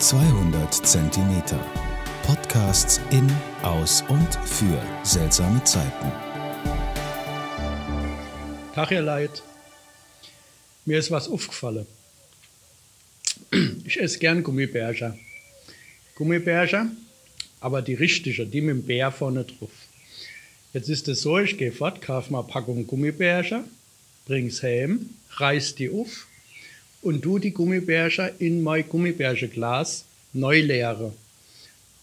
200 Zentimeter. Podcasts in, aus und für seltsame Zeiten. Tag, ihr Leid. Mir ist was aufgefallen. Ich esse gern Gummibärchen. Gummibärchen, aber die richtige, die mit dem Bär vorne drauf. Jetzt ist es so, ich gehe fort, kaufe mal eine Packung Gummibärchen, bring's heim, reiß die auf und tu die Gummibärchen in mein Gummibärchenglas neu leere.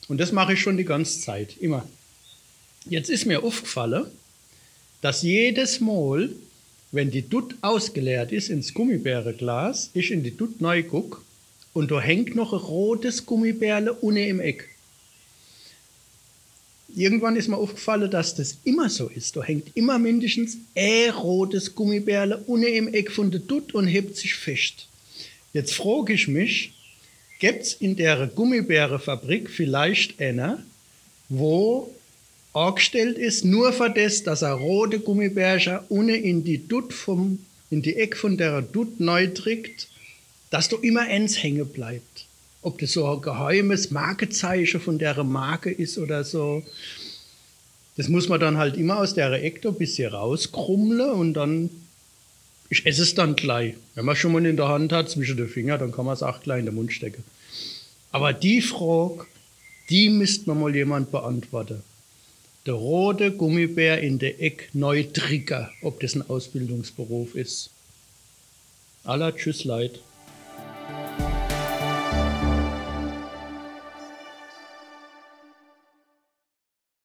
Und das mache ich schon die ganze Zeit, immer. Jetzt ist mir aufgefallen, dass jedes Mal, wenn die Dutt ausgeleert ist ins Gummibärenglas, ich in die Dutt neu gucke und da hängt noch ein rotes Gummibärle unten im Eck. Irgendwann ist mir aufgefallen, dass das immer so ist. Da hängt immer mindestens ein rotes Gummibärle unten im Eck von der Dutt und hebt sich fest. Jetzt frage ich mich, gibt es in der Gummibärefabrik vielleicht eine, wo angestellt ist, nur für das, dass er rote Gummibärchen ohne in die Dutt vom, in die Eck von der Dutt neu trägt, dass du immer eins hängen bleibt. Ob das so ein geheimes Markezeichen von der Marke ist oder so. Das muss man dann halt immer aus der Ecke ein bisschen rauskrummeln und dann, ich esse es dann gleich. Wenn man schon mal in der Hand hat, zwischen den Fingern, dann kann man es auch gleich in den Mund stecken. Aber die Frage, die müsste man mal jemand beantworten. Der rote Gummibär in der Eck neu tricker, ob das ein Ausbildungsberuf ist. Aller Tschüss Leid.